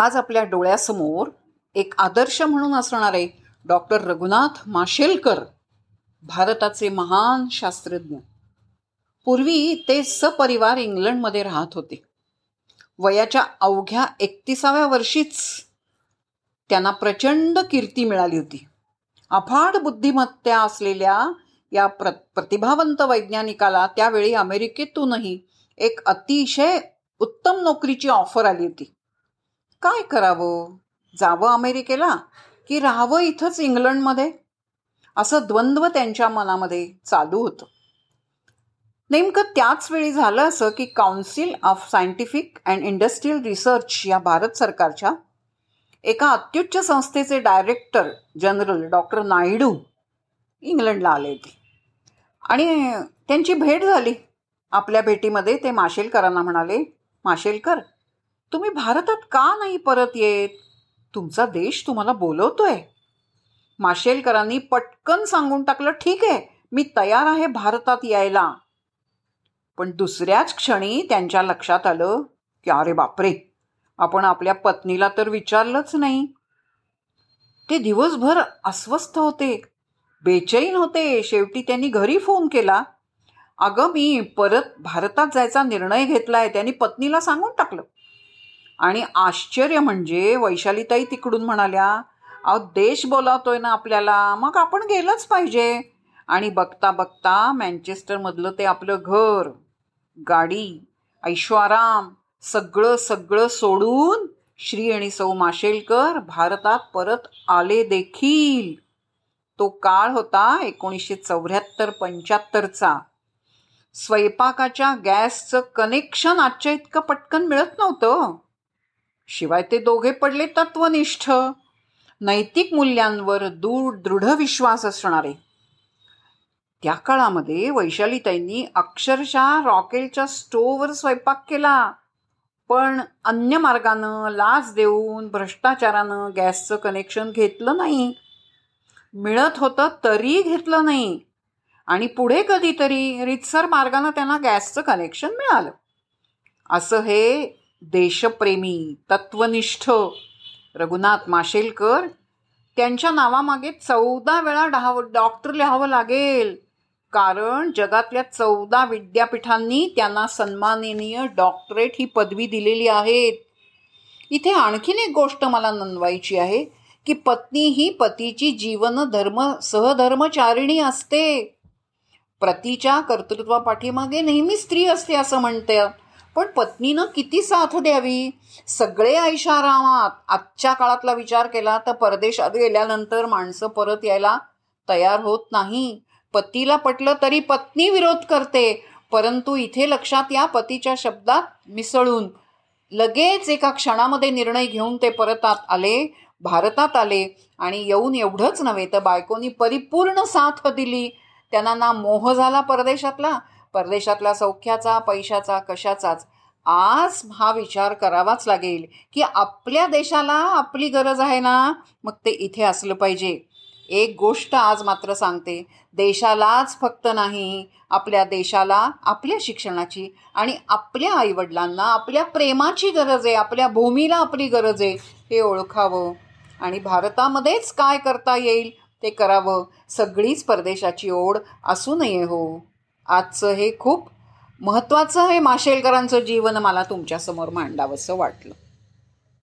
आज आपल्या डोळ्यासमोर एक आदर्श म्हणून असणारे डॉक्टर रघुनाथ माशेलकर भारताचे महान शास्त्रज्ञ. पूर्वी ते सपरिवार इंग्लंडमध्ये राहत होते. वयाच्या अवघ्या एकतीसाव्या वर्षीच त्यांना प्रचंड कीर्ती मिळाली होती. अफाट बुद्धिमत्ता असलेल्या या प्र प्रतिभावंत वैज्ञानिकाला त्यावेळी अमेरिकेतूनही एक अतिशय उत्तम नोकरीची ऑफर आली होती. काय करावं? जावं अमेरिकेला की राहावं इथंच इंग्लंडमध्ये? असं द्वंद्व त्यांच्या मनामध्ये चालू होतं. नेमकं त्याच वेळी झालं असं की Council of Scientific and Industrial Research या भारत सरकारच्या एका अत्युच्च संस्थेचे डायरेक्टर जनरल डॉक्टर नायडू इंग्लंडला आले होते. आणि त्यांची भेट झाली. आपल्या भेटीमध्ये ते माशेलकरांना म्हणाले माशेलकर तुम्ही भारतात का नाही परत येत? तुमचा देश तुम्हाला बोलवतोय. माशेलकरांनी पटकन सांगून टाकलं ठीक आहे मी तयार आहे भारतात यायला. पण दुसऱ्याच क्षणी त्यांच्या लक्षात आलं की अरे बापरे आपण आपल्या पत्नीला तर विचारलंच नाही. ते दिवसभर अस्वस्थ होते. बेचैन होते. शेवटी त्यांनी घरी फोन केला. अगं मी परत भारतात जायचा निर्णय घेतलाय त्यांनी पत्नीला सांगून टाकलं. आणि आश्चर्य म्हणजे वैशालीताई तिकडून म्हणाल्या अहो देश बोलावतोय ना आपल्याला मग आपण गेलंच पाहिजे. आणि बघता बघता मँचेस्टरमधलं ते आपलं घर गाडी ऐश्वाराम सगळं सगळं सोडून श्री आणि सौ माशेलकर भारतात परत आले देखील. तो काळ होता एकोणीसशे चौऱ्याहत्तर पंच्याहत्तरचा. स्वयंपाकाच्या गॅसचं कनेक्शन आजच्या इतकं पटकन मिळत नव्हतं. शिवाय ते दोघे पडले तत्वनिष्ठ. नैतिक मूल्यांवर दूर दृढ विश्वास असणारे. त्या काळामध्ये वैशालीताईंनी अक्षरशः रॉकेलच्या स्टोववर स्वयंपाक केला. पण अन्य मार्गानं लाच देऊन भ्रष्टाचारानं गॅसचं कनेक्शन घेतलं नाही. मिळत होतं तरी घेतलं नाही. आणि पुढे कधीतरी रितसर मार्गानं त्यांना गॅसचं कनेक्शन मिळालं. असं हे देशप्रेमी तत्वनिष्ठ रघुनाथ माशेलकर त्यांच्या नावामागे चौदा वेळा डहाव डॉक्टर लिहावं लागेल. कारण जगातल्या चौदा विद्यापीठांनी त्यांना सन्माननीय डॉक्टरेट ही पदवी दिलेली आहेत. इथे आणखीन एक गोष्ट मला नोंदवायची आहे की पत्नी ही पतीची जीवन धर्म सहधर्मचारिणी असते. प्रतीच्या कर्तृत्वापाठीमागे नेहमी स्त्री असते असं म्हणते. पण पत्नीनं किती साथ द्यावी? सगळे ऐशारामात आजच्या काळातला विचार केला तर परदेशात गेल्यानंतर माणसं परत यायला तयार होत नाही. पतीला पटलं तरी पत्नी विरोध करते परंतु इथे लक्षात या पतीच्या शब्दात मिसळून. लगेच एका क्षणामध्ये निर्णय घेऊन ते परतात आले भारतात आले आणि येऊन एवढंच नव्हे तर बायकोनी परिपूर्ण साथ दिली. त्यांना ना मोह झाला परदेशातला परदेशातल्या सौख्याचा पैशाचा कशाचाच आज हा विचार करावाच लागेल की आपल्या देशाला आपली गरज आहे ना? मग ते इथे असलं पाहिजे. एक गोष्ट आज मात्र सांगते. देशालाच फक्त नाही आपल्या देशाला आपल्या शिक्षणाची आणि आपल्या आईवडिलांना आपल्या प्रेमाची गरज आहे आपल्या भूमीला आपली गरज आहे हे ओळखावं. आणि भारतामध्येच काय करता येईल ते करावं. सगळीच परदेशाची ओढ असू नये हो. आजचं हे खूप महत्त्वाचं हे माशेलकरांचं जीवन मला तुमच्यासमोर मांडावंसं वाटलं.